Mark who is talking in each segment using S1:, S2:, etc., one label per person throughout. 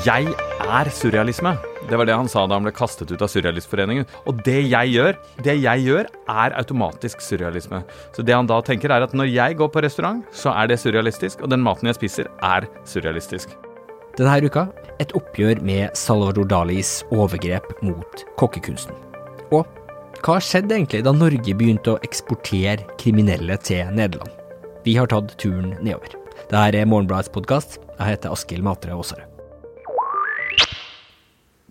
S1: Jeg er surrealisme. Det var det han sa da han ble kastet ut av Surrealistforeningen. Og det jeg gjør, det jeg gjør, er automatisk surrealisme. Så det han da tenker, er at når jeg går på restaurant, så er det surrealistisk, og den maten jeg spiser, er surrealistisk.
S2: Denne uka et oppgjør med Salvador Dalis overgrep mot kokkekunsten. Og hva skjedde egentlig da Norge begynte å eksportere kriminelle til Nederland? Vi har tatt turen nedover. Dette er Morgenbladets podkast. Jeg heter Askild Matre Aasare.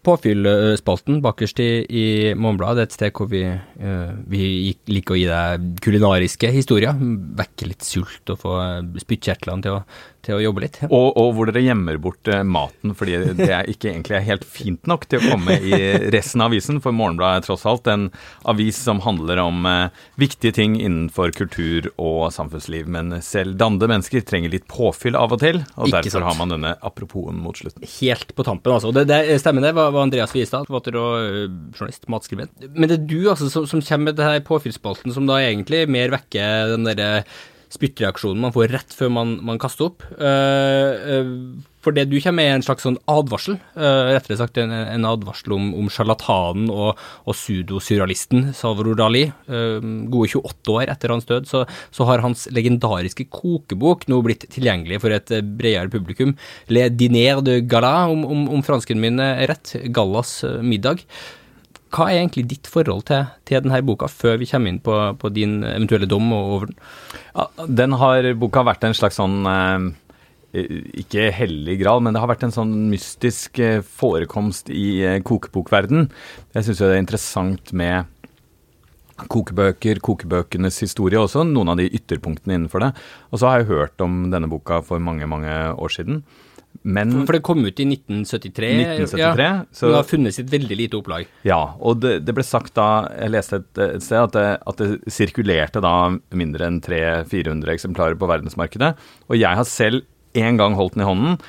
S2: Påfyllspalten bakerst i, i Morgenbladet, et sted hvor vi, uh, vi liker å gi deg kulinariske historier. Vekke litt sult og få spyttkjertlene til, til, å jobbe litt.
S1: Og, og, hvor dere gjemmer bort uh, maten fordi det er ikke egentlig er helt fint nok til å komme i resten av avisen. For Morgenbladet er tross alt en avis som handler om uh, viktige ting innenfor kultur og samfunnsliv. Men selv dande mennesker trenger litt påfyll av og til, og ikke derfor sant. har man denne aproposen mot slutten.
S2: Helt på tampen, altså. Det, det stemmer det. var Andreas Wiestad, forfatter og journalist, matskribent. Men det er du altså som, som kommer med det her påfyllspalten som da egentlig mer vekker den derre spyttreaksjonen man får rett før man, man kaster opp. Uh, uh, for det du kommer med, er en slags sånn advarsel, uh, rettere sagt en, en advarsel om, om sjarlatanen og, og pseudosurrealisten Salvador Dali. Gode 28 år etter hans død, så, så, har hans legendariske kokebok nå blitt tilgjengelig for et bredere publikum. Le diner de gala, om, om, om fransken min er rett. Gallas middag. Hva er egentlig ditt forhold til, til denne boka, før vi kommer inn på, på din eventuelle dom over den?
S1: Ja, den har, boka vært en slags sånn eh, ikke hellig gral, men det har vært en sånn mystisk eh, forekomst i eh, kokebokverden. Jeg syns det er interessant med kokebøker, kokebøkenes historie også, noen av de ytterpunktene innenfor det. Og så har jeg hørt om denne boka for mange, mange år siden.
S2: Men, for, det kom ut i 1973, 1973 ja, så det har funnet sitt veldig lite opplag.
S1: Ja, og det, det ble sagt da, jeg leste et, et sted, at det, at det, sirkulerte da mindre enn 300-400 eksemplarer på verdensmarkedet. Og jeg har selv en gang holdt den i hånden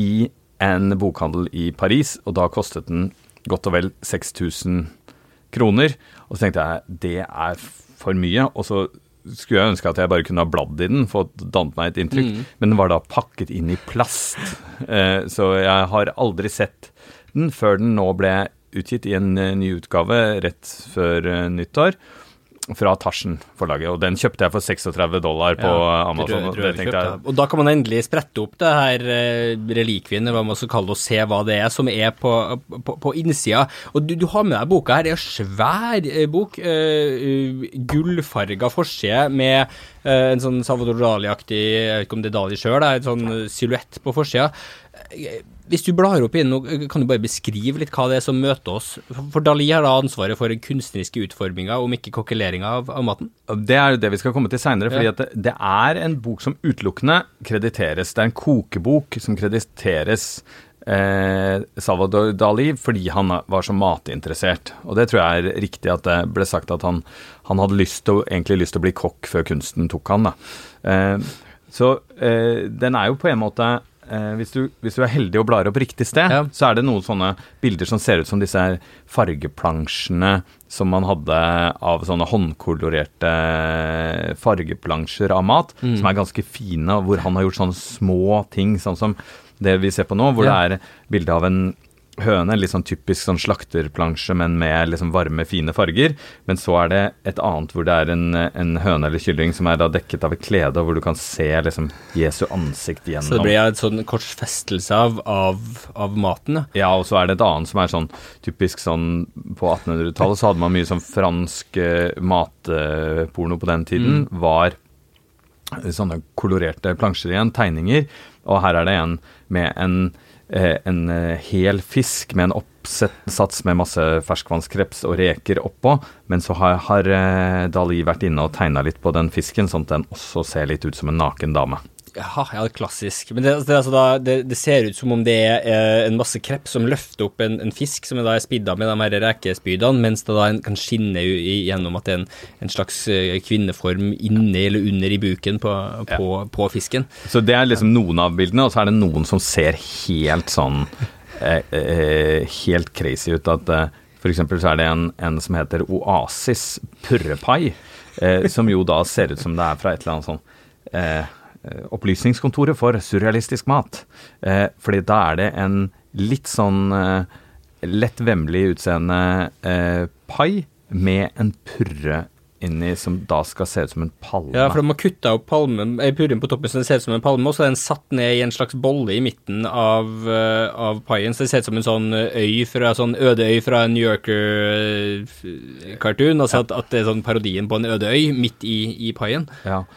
S1: i en bokhandel i Paris, og da kostet den godt og vel 6000 kroner. Og så tenkte jeg det er for mye. Og så skulle jeg ønske at jeg bare kunne ha bladd i den, fått dannet meg et inntrykk. Mm. Men den var da pakket inn i plast. Eh, så jeg har aldri sett den før den nå ble utgitt i en eh, ny utgave rett før eh, nyttår fra Tarsen-forlaget, Og den kjøpte jeg for 36 dollar på ja, Amazon.
S2: Rød, rød, og, jeg, og, da kan man endelig sprette opp det her eh, relikvien, hva man skal kalle det, og se hva det er som er på, på, på innsida. Og du, du, har med deg boka her. Det er en svær eh, bok. Uh, Gullfarga forside med uh, en sånn Salvador Dali-aktig, jeg vet ikke om det er Dali sjøl, en sånn silhuett på forsida. Hvis du blar opp inn, kan du bare beskrive litt hva det er som møter oss? For Dali har da ansvaret for den kunstneriske utforminga, om ikke kokkeleringa av, av, maten?
S1: Det er jo det vi skal komme til seinere. fordi ja. det, det, er en bok som utelukkende krediteres. Det er en kokebok som krediteres eh, Salvador Dali fordi han var så matinteressert. Og det tror jeg er riktig at det ble sagt at han, han hadde lyst til, egentlig lyst til å bli kokk før kunsten tok han. da. Eh, så eh, den er jo på en måte eh, hvis, du, hvis, du, er heldig og blar opp riktig sted, ja. så er det noen sånne bilder som ser ut som disse fargeplansjene som man hadde av sånne håndkolorerte fargeplansjer av mat, mm. som er ganske fine, og hvor han har gjort sånne små ting, sånn som det vi ser på nå, hvor ja. det er bilde av en høne, litt sånn typisk sånn slakterplansje, men med liksom varme, fine farger. Men så er det et annet hvor det er en, en høne eller kylling som er da dekket av et klede, hvor du kan se liksom Jesu ansikt gjennom.
S2: Så det blir en sånn korsfestelse av, av, av maten?
S1: Ja. ja, og så er det et annet som er sånn typisk sånn På 1800-tallet så hadde man mye sånn fransk uh, matporno på den tiden. Mm. Var sånne kolorerte plansjer igjen, tegninger. Og her er det en med en Eh, en eh, hel fisk med en oppsats med masse ferskvannskreps og reker oppå. Men så har, har eh, Dali vært inne og tegna litt på den fisken, sånn at den også ser litt ut som en naken dame.
S2: Ja, ja, klassisk. Men det, det, altså da, det, det, ser ut som om det er eh, en masse kreps som løfter opp en, en fisk som er da er spidda med de her rekespydene, mens det da kan skinne gjennom at det er en, en slags eh, kvinneform inni eller under i buken på, på, ja. på, fisken.
S1: Så det er liksom noen av bildene, og så er det noen som ser helt sånn eh, eh, Helt crazy ut. At eh, eksempel så er det en, en som heter Oasis purrepai, eh, som jo da ser ut som det er fra et eller annet sånn Eh, Opplysningskontoret for surrealistisk mat. Eh, fordi da er det en litt sånn eh, lett vemmelig utseende eh, pai med en purre inni som da skal se ut som en palme.
S2: Ja, for de har kutta opp palmen, eh, purren på toppen så den ser ut som en palme, og så er den satt ned i en slags bolle i midten av, uh, av paien, så det ser ut som en sånn øy fra, sånn øde øy fra en New Yorker-cartoon, altså ja. at, at, det er sånn parodien på en øde øy midt i, i paien.
S1: Ja.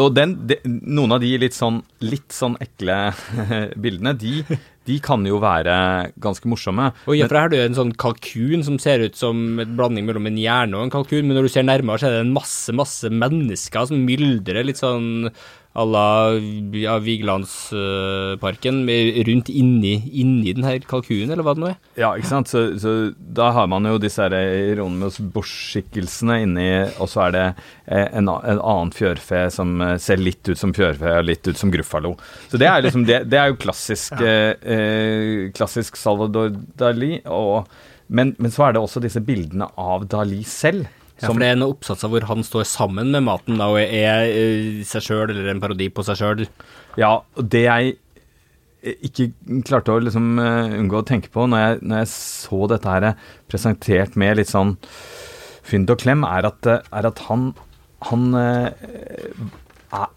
S1: Og den, de, noen av de litt sånn, litt sånn ekle bildene, de, de kan jo være ganske morsomme.
S2: Og for her har du en sånn kalkun som ser ut som en blanding mellom en hjerne og en kalkun, men når du ser nærmere, så er det en masse, masse mennesker som myldrer litt sånn à la ja, Vigelandsparken, rundt inni, inni den her kalkunen, eller hva det nå er.
S1: Ja, ikke sant. Så, så da har man jo disse Hieronymus Bosch-skikkelsene inni, og så er det eh, en, en, annen fjørfe som eh, ser litt ut som fjørfe og litt ut som Gruffalo. Så det er, liksom, det, det er jo klassisk, ja. eh, klassisk Salvador Dali. Og, men, men så er det også disse bildene av Dali selv.
S2: For det er noen oppsatser hvor han står sammen med maten da, og er, er seg sjøl, eller en parodi på seg sjøl.
S1: Ja, og det jeg ikke klarte å liksom uh, unngå å tenke på når jeg, når jeg, så dette her presentert med litt sånn fynd og klem, er at, er at han, han er,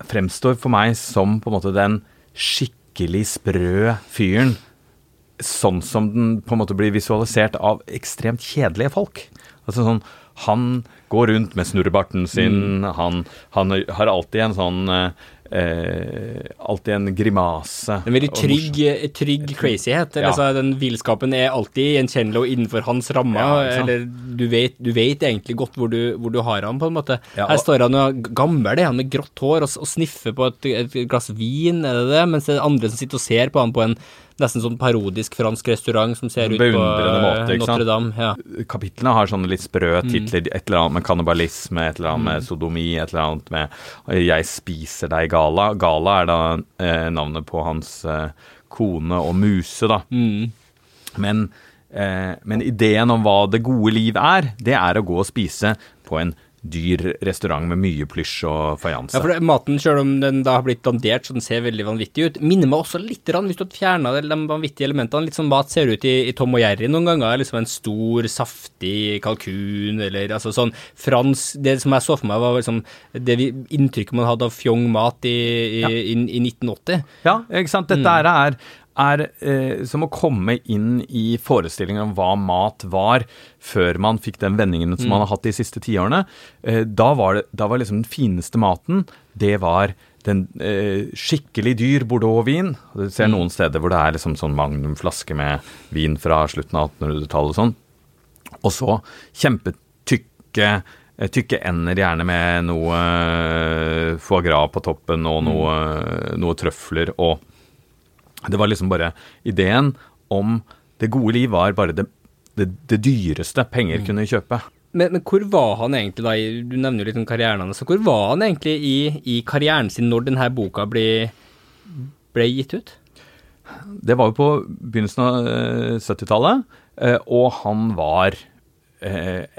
S1: fremstår for meg som på en måte den skikkelig sprø fyren. Sånn som den på en måte blir visualisert av ekstremt kjedelige folk. Altså sånn han går rundt med snurrebarten sin. Mm. Han, han, har alltid en sånn eh, Alltid en grimase.
S2: En veldig trygg, trygg crazyhet. Ja. Altså, den villskapen er alltid gjenkjennelig og innenfor hans rammer. Ja, eller du vet, du vet, egentlig godt hvor du, hvor du har han, på en måte. Ja, og, Her står han og gammel, han med grått hår, og, og sniffer på et, et, glass vin, er det det? Mens det er andre som sitter og ser på han på en nesten sånn parodisk fransk restaurant som ser ut på Notre-Dame. Ja.
S1: Kapitlene har sånne litt sprø mm. titler. Et eller annet med kannibalisme, et eller annet med mm. sodomi, et eller annet med 'Jeg spiser deg, Gala'. Gala er da eh, navnet på hans eh, kone og muse, da. Mm. Men, eh, men ideen om hva det gode liv er, det er å gå og spise på en dyr restaurant med mye plysj og fajanse.
S2: Ja, for det, maten, selv om den da har blitt dandert så den ser veldig vanvittig ut, minner meg også litt, hvis du hadde fjerna de vanvittige elementene. Litt som mat ser ut i, i Tom og Jerry noen ganger. Liksom en stor, saftig kalkun, eller altså sånn fransk Det som jeg så for meg, var liksom det vi, inntrykket man hadde av fjong mat i, i, ja. i 1980.
S1: Ja, ikke sant. Dette mm. er er eh, som å komme inn i forestillingen om hva mat var, før man fikk den vendingen som mm. man har hatt de siste tiårene. Eh, da, var det, da var liksom den fineste maten, det var den eh, skikkelig dyr bordeaux-vin. Du ser mm. noen steder hvor det er liksom sånn magnumflaske med vin fra slutten av 1800-tallet og sånn. Og så kjempetykke eh, tykke ender, gjerne med noe uh, foie gras på toppen og noe, mm. noe trøfler. og det var liksom bare ideen om det gode liv var bare det, det, det dyreste penger mm. kunne kjøpe.
S2: Men, men, hvor var han egentlig da, du nevner jo litt om karrieren hans, hvor var han egentlig i, i karrieren sin når denne boka ble, ble, gitt ut?
S1: Det var jo på begynnelsen av 70-tallet, eh, eh, og han var eh,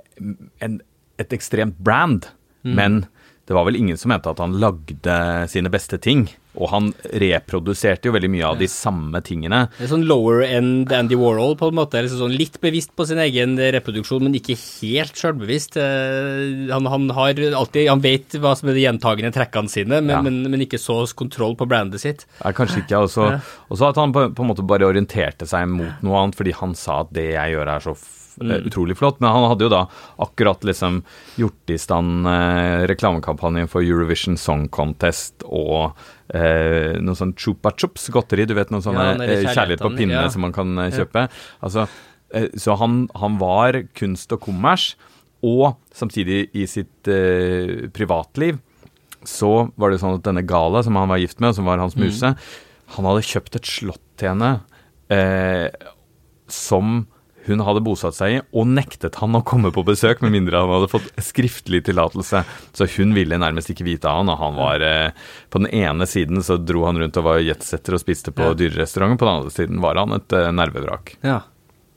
S1: en, et ekstremt brand. Mm. Men det var vel ingen som mente at han lagde sine beste ting. Og han reproduserte jo veldig mye av de samme tingene.
S2: Det er sånn lower end Andy Warhol, på en måte. Liksom sånn litt bevisst på sin egen reproduksjon, men ikke helt sjølbevisst. Eh, han, han, har alltid Han vet hva som er de gjentagende trekkene sine, men, ja. men, men, ikke så kontroll på brandet sitt.
S1: Ja, kanskje ikke. Også, også at han på, på, en måte bare orienterte seg mot noe annet, fordi han sa at det jeg gjør er så mm. utrolig flott. Men han hadde jo da akkurat liksom gjort i stand eh, reklamekampanjen for Eurovision Song Contest og eh, noe sånn chupa chups godteri, du vet noen sånne ja, eh, kjærlighet på pinne ja. som man kan eh, kjøpe. Altså, eh, så han, han, var kunst og kommers, og samtidig i sitt privatliv så var det sånn at denne Gala, som han var gift med, som var hans mm. muse, mm. han hadde kjøpt et slott til henne som hun hadde bosatt seg i, og nektet han å komme på besøk med mindre han hadde fått skriftlig tillatelse. Så hun ville nærmest ikke vite av han, og han var eh, På den ene siden så dro han rundt og var jetsetter og spiste på ja. dyrerestauranter, på den andre siden var han et eh, nervevrak.
S2: Ja.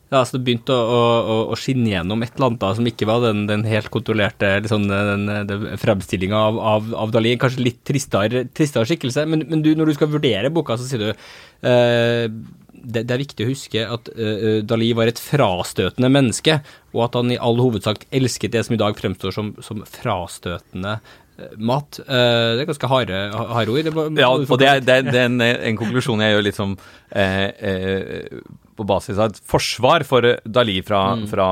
S2: Ja, så det begynte å, å, å, skinne gjennom et eller annet da, som ikke var den, den helt kontrollerte liksom, den, den fremstillinga av, av, av, Dali. Kanskje litt tristere, tristere skikkelse. Men, men du, når du skal vurdere boka, så sier du eh, det, det, er viktig å huske at uh, Dali var et frastøtende menneske, og at han i all hovedsak elsket det som i dag fremstår som, som frastøtende mat. Det er ganske harde, harde ord.
S1: Ja, og det er, det er, en, en, konklusjon jeg gjør litt som eh, på basis av et forsvar for Dali fra, mm. fra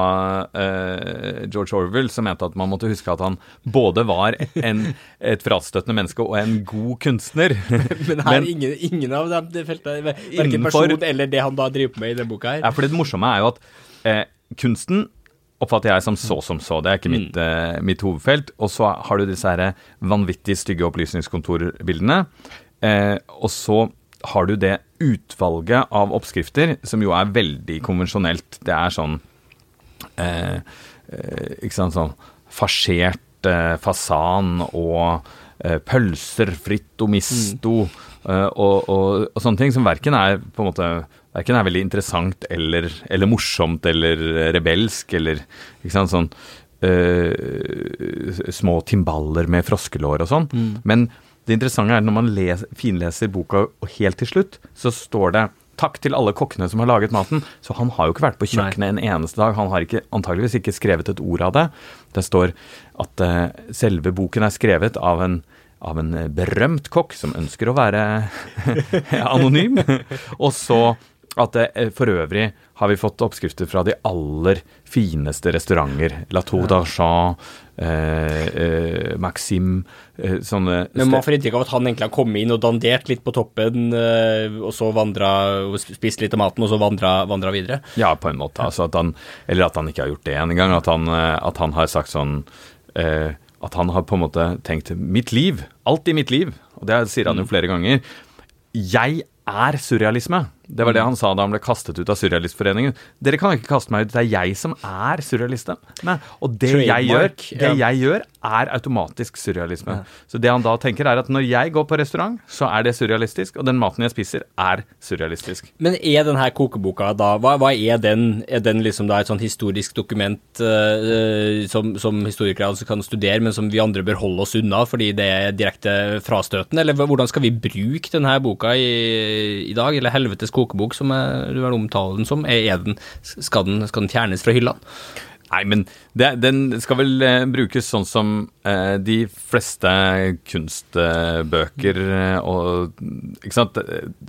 S1: uh, George Orwell, som mente at man måtte huske at han både var en, et frastøtende menneske og en god kunstner.
S2: Men her er ingen, ingen, av dem det feltet, verken person eller det han da driver med i denne boka her.
S1: Ja, for det morsomme er jo at uh, kunsten oppfatter jeg som så som så. Det er ikke mitt, mm. uh, mitt hovedfelt. Og så har du disse her vanvittig stygge opplysningskontorbildene. og så har du det utvalget av oppskrifter, som jo er veldig konvensjonelt. Det er sånn eh, eh, Ikke sant, sånn farsert eh, fasan og eh, pølser fritto misto mm. Eh, og, og, og, sånne ting som verken er på en måte verken er veldig interessant eller, eller morsomt eller rebelsk eller ikke sant, sånn eh, små timballer med froskelår og sånn. Mm. Men det interessante er når man leser, finleser boka, og helt til slutt så står det Takk til alle kokkene som har laget maten. Så han har jo ikke vært på kjøkkenet Nei. en eneste dag. Han har ikke, antageligvis ikke skrevet et ord av det. Det står at uh, selve boken er skrevet av en, av en berømt kokk som ønsker å være anonym. og så at uh, for øvrig har vi fått oppskrifter fra de aller fineste restauranter. La Tour d'Argent, eh, eh, Maxim eh, sånne
S2: Men man får inntrykk av at han egentlig har kommet inn og dandert litt på toppen, eh, og så vandra spist litt av maten, og så vandra, vandra, videre?
S1: Ja, på en måte. Altså at han, eller at han ikke har gjort det en gang. At han, eh, at han har sagt sånn eh, At han har på en måte tenkt 'mitt liv', alt i mitt liv, og det sier han jo mm. flere ganger. Jeg er surrealisme. Det var det han sa da han ble kastet ut av Surrealistforeningen. Dere kan ikke kaste meg ut, det er jeg som er surrealist. Og det jeg, gjør, det jeg gjør, er automatisk surrealisme. Ja. Så det han da tenker, er at når jeg går på restaurant, så er det surrealistisk, og den maten jeg spiser, er surrealistisk.
S2: Men er denne kokeboka da, hva, hva er den? Er den liksom da et sånn historisk dokument uh, som, som, historikere altså kan studere, men som vi andre bør holde oss unna fordi det er direkte frastøtende? Eller hvordan skal vi bruke denne boka i, i dag, eller helvetes kokebok, som du vel omtaler den som, er den, skal, den, skal den fjernes fra hyllene?
S1: Nei, men det, den skal vel eh, brukes sånn som eh, de fleste kunstbøker eh, og Ikke sant.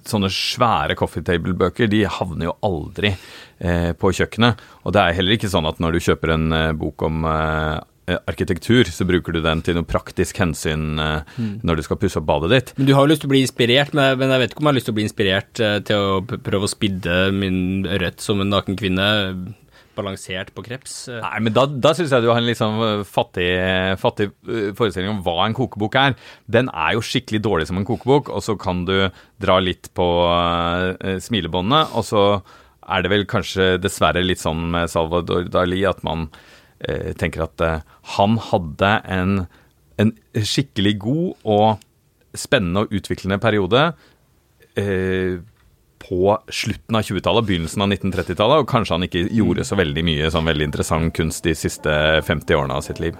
S1: Sånne svære coffee table-bøker, de havner jo aldri eh, på kjøkkenet. Og det er heller ikke sånn at når du kjøper en eh, bok om eh, arkitektur, så bruker du den til noe praktisk hensyn mm. når du skal pusse opp badet ditt.
S2: Men Du har jo lyst til å bli inspirert, men jeg vet ikke om jeg har lyst til å bli inspirert uh, til å prøve å spidde min ørret som en naken kvinne balansert på kreps.
S1: Nei, men da, da syns jeg du har en litt sånn fattig, fattig, forestilling om hva en kokebok er. Den er jo skikkelig dårlig som en kokebok, og så kan du dra litt på uh, smilebåndet, og så er det vel kanskje dessverre litt sånn med Salvador Dali at man tenker at uh, han hadde en, en, skikkelig god og spennende og utviklende periode. Uh, på slutten av 20-tallet begynnelsen av 1930-tallet, og kanskje han ikke gjorde så veldig mye sånn veldig interessant kunst de siste 50 årene av sitt liv.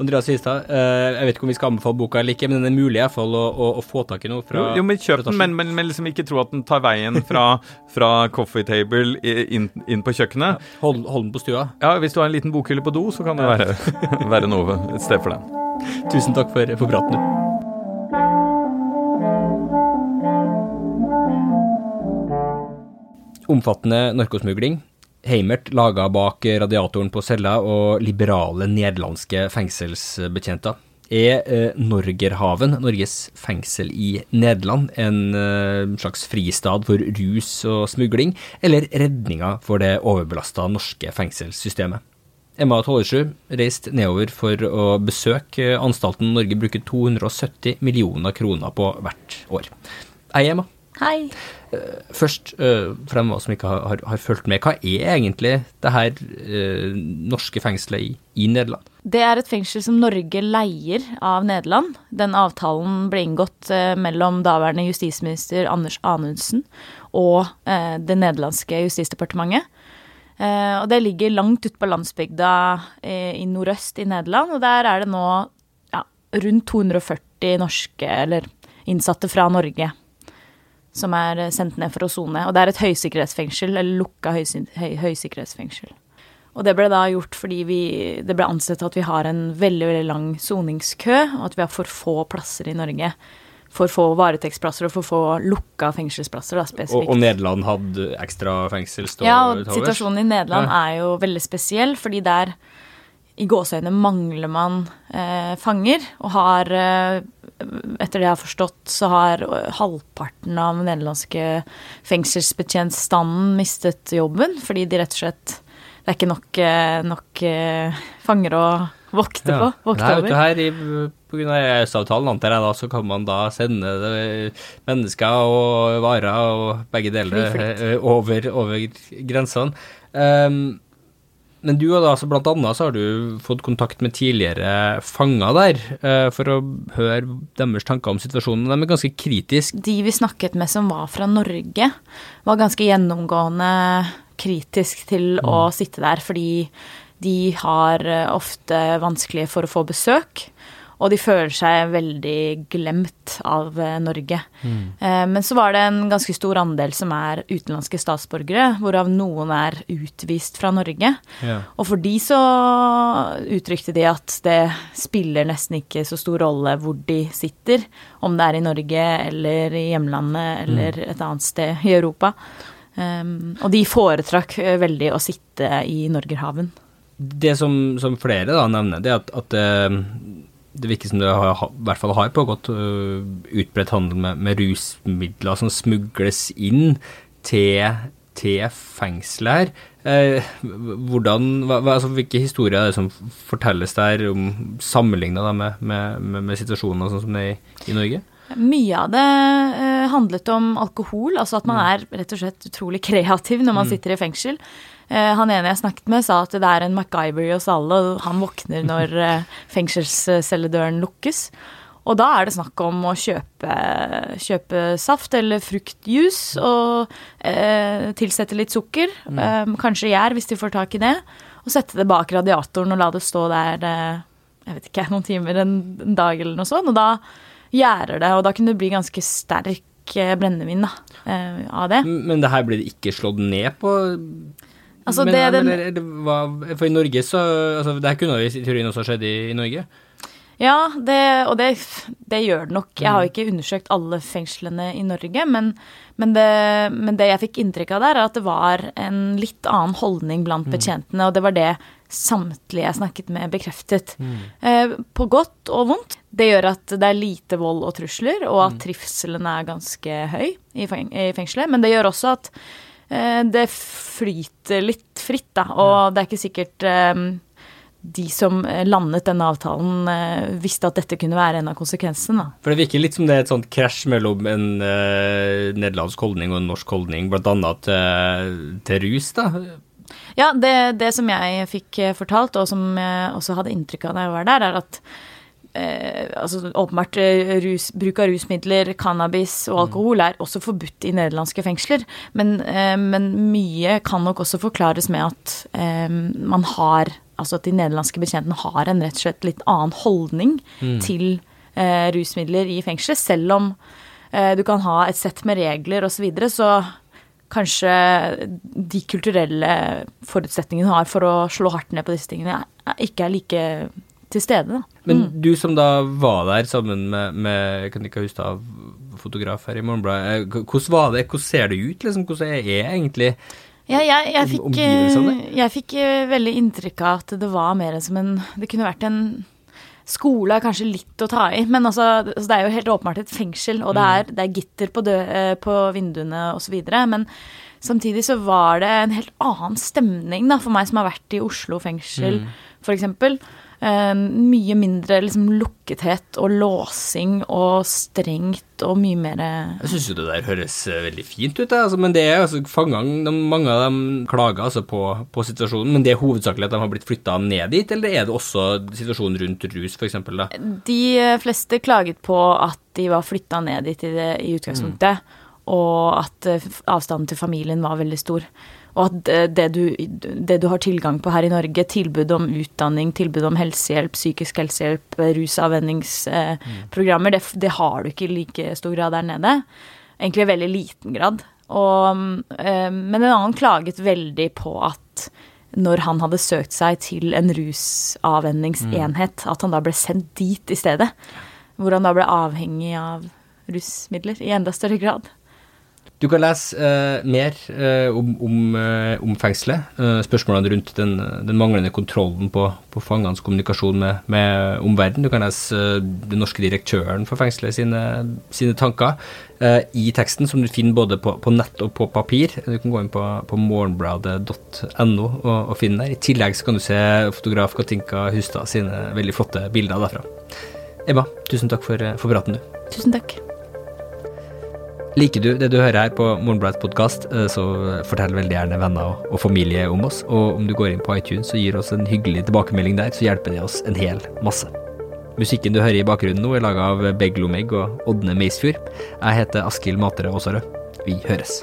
S2: Andreas Histad, eh, jeg vet ikke om vi skal anbefale boka eller ikke, men den er mulig i hvert fall å, å, å, få tak i noe fra
S1: Jo, men kjøp den, men, men, men, liksom ikke tro at den tar veien fra, fra coffee table inn, inn på kjøkkenet.
S2: Ja, hold, hold, den på stua.
S1: Ja, hvis du har en liten bokhylle på do, så kan det være, være noe, et sted for den.
S2: Tusen takk for, for praten, du. omfattende narkosmugling, Heimert laga bak radiatoren på cella og liberale nederlandske fengselsbetjenter. Er eh, Norgerhaven, Norges fengsel i Nederland, en eh, slags fristad for rus og smugling, eller redninga for det overbelasta norske fengselssystemet? Emma Tollersrud reiste nedover for å besøke anstalten Norge bruker 270 millioner kroner på hvert år. Hei, Emma.
S3: Hei.
S2: Eh, først, eh, for dem som ikke har, har, fulgt med, hva er egentlig det her eh, norske fengselet i, i, Nederland?
S3: Det er et fengsel som Norge leier av Nederland. Den avtalen ble inngått mellom daværende justisminister Anders Anundsen og eh, det nederlandske justisdepartementet. Eh, og det ligger langt ute på landsbygda i nordøst i Nederland, og der er det nå ja, rundt 240 norske, eller innsatte fra Norge som er sendt ned for å sone. Og det er et høysikkerhetsfengsel, eller lukka høysikkerhetsfengsel. Og det ble da gjort fordi vi, det ble ansett at vi har en veldig veldig lang soningskø, og at vi har for få plasser i Norge. For få varetektsplasser og for få lukka fengselsplasser, da, spesifikt.
S2: Og, og Nederland hadde ekstra fengsel
S3: Ja, og situasjonen i Nederland ja. er jo veldig spesiell, fordi der i gåseøyne mangler man eh, fanger, og har eh, Etter det jeg har forstått, så har halvparten av den nederlandske fengselsbetjentstanden mistet jobben, fordi de rett og slett det er ikke nok, eh, nok uh, fanger å vokte ja. på. Vokte
S2: Nei, over. Her, Pga. EØS-avtalen, antar jeg, da, så kan man da sende mennesker og varer og begge deler over, over grensene. Um, men du har altså blant annet så har du fått kontakt med tidligere fanger der, uh, for å høre deres tanker om situasjonen. De er ganske kritiske.
S3: De vi snakket med som var fra Norge, var ganske gjennomgående kritisk til mm. å sitte der, fordi de har eh, ofte vanskelig for å få besøk. Og de føler seg veldig glemt av eh, Norge. Mm. Eh, men så var det en ganske stor andel som er utenlandske statsborgere, hvorav noen er utvist fra Norge. Ja. Og for de så uttrykte de at det spiller nesten ikke så stor rolle hvor de sitter, om det er i Norge eller i hjemlandet eller mm. et annet sted i Europa. Um, og de foretrakk eh, veldig å sitte i Norgerhaven.
S2: Det som, som flere da nevner, det er at, at det, virker som det har, i hvert fall har pågått uh, utbredt handel med, med, rusmidler som smugles inn til, til fengselet her. Eh, hvordan, hva, altså, hvilke historier er det som fortelles der, om sammenligna med, med, med, med situasjoner sånn som det er i, i Norge?
S3: Mye av det uh, handlet om alkohol, altså at man mm. er rett og slett utrolig kreativ når man mm. sitter i fengsel. Uh, han ene jeg snakket med, sa at det er en MacGyver i oss alle, og han våkner når uh, fengselscelledøren lukkes. Og da er det snakk om å kjøpe, kjøpe saft eller fruktjuice og tilsette litt sukker, mm. kanskje gjær hvis de får tak i det, og sette det bak radiatoren og la det stå der jeg vet ikke, noen timer, en, en dag eller noe sånt. Og da gjærer det, og da kunne det bli ganske sterk eh, brennevin da, eh, av det.
S2: Men det her blir det ikke slått ned på?
S3: Altså, men, det, den,
S2: men, det var, for i Norge så altså, Det her kunne jo i teorien også skjedd i, i Norge?
S3: Ja, det, og det, det, gjør det nok. Jeg har ikke undersøkt alle fengslene i Norge, men, men, det, men, det, jeg fikk inntrykk av der, er at det var en litt annen holdning blant mm. betjentene, og det var det samtlige jeg snakket med, bekreftet. Mm. Eh, på godt og vondt. Det gjør at det er lite vold og trusler, og at mm. trivselen er ganske høy i, feng i fengselet. Men det gjør også at det flyter litt fritt, da. Og det er ikke sikkert eh, de som landet denne avtalen, eh, visste at dette kunne være en av konsekvensene.
S2: For Det virker litt som det er et sånt krasj mellom en uh, nederlandsk holdning og en norsk holdning, bl.a. Til, til rus. da.
S3: Ja, det, det, som jeg fikk eh, fortalt, og som jeg også hadde inntrykk av da jeg var der, er at eh, altså åpenbart eh, rus, bruk av rusmidler, cannabis og alkohol er også forbudt i nederlandske fengsler. Men, eh, men mye kan nok også forklares med at eh, man har Altså at de nederlandske betjentene har en rett og slett litt annen holdning mm. til eh, rusmidler i fengselet. Selv om du kan ha et sett med regler osv., så, videre, så kanskje de kulturelle forutsetningene har for å slå hardt ned på disse tingene, ikke er like til stede. Da.
S2: Men mm. du som da var der sammen med, med Kanika Hustad, fotograf her i Morgenbladet, eh, hvordan var det, hvordan ser det ut, liksom? Hvordan er det egentlig?
S3: Ja, jeg, jeg, fikk, eh, jeg fikk eh, veldig inntrykk av at det var mer som en Det kunne vært en Skole er kanskje litt å ta i, men altså, altså, det er jo helt åpenbart et fengsel, og det mm. er, det er gitter på, dø, på vinduene osv. Men samtidig så var det en helt annen stemning da, for meg som har vært i Oslo fengsel, mm. f.eks. Uh, mye mindre liksom, lukkethet og låsing og strengt og mye mer
S2: Jeg syns jo det der høres uh, veldig fint ut, altså, men det er altså fangene Mange av dem klager altså på, på, situasjonen, men det er hovedsakelig at de har blitt flytta ned dit, eller er det også situasjonen rundt rus, f.eks.?
S3: De eh, fleste klaget på at de var flytta ned dit i, det, i utgangspunktet, mm. og at avstanden til familien var veldig stor. Og at det du, det du, har tilgang på her i Norge, tilbud om utdanning, tilbud om helsehjelp, psykisk helsehjelp, rusavvenningsprogrammer, det, det, har du ikke i like stor grad der nede. egentlig i veldig liten grad. Og, eh, men en annen klaget veldig på at når han hadde søkt seg til en rusavvenningsenhet, at han da ble sendt dit i stedet. Hvor han da ble avhengig av rusmidler i enda større grad.
S2: Du kan lese uh, mer uh, om, om, uh, om, fengselet. spørsmålene rundt den, den, manglende kontrollen på, på fangenes kommunikasjon med, med omverdenen. Du kan lese den norske direktøren for fengselet sine, sine tanker i teksten, som du finner både på, på, nett og på papir. Du kan gå inn på, på morgenbladet.no og, og, finne der. I tillegg kan du se fotograf Katinka Hustad sine veldig flotte bilder derfra. Emma, tusen takk for, for praten, du.
S3: Tusen takk.
S2: Liker du det du hører her på Morgenbladets podkast, eh, så fortell veldig gjerne venner og familie om oss. Og om du går inn på iTunes og gir oss en hyggelig tilbakemelding der, så hjelper det oss en hel masse. Musikken du hører i bakgrunnen nå, er laga av Beglomegg og Ådne Meisfjord. Jeg heter Askild Matre Aasarød. Vi høres.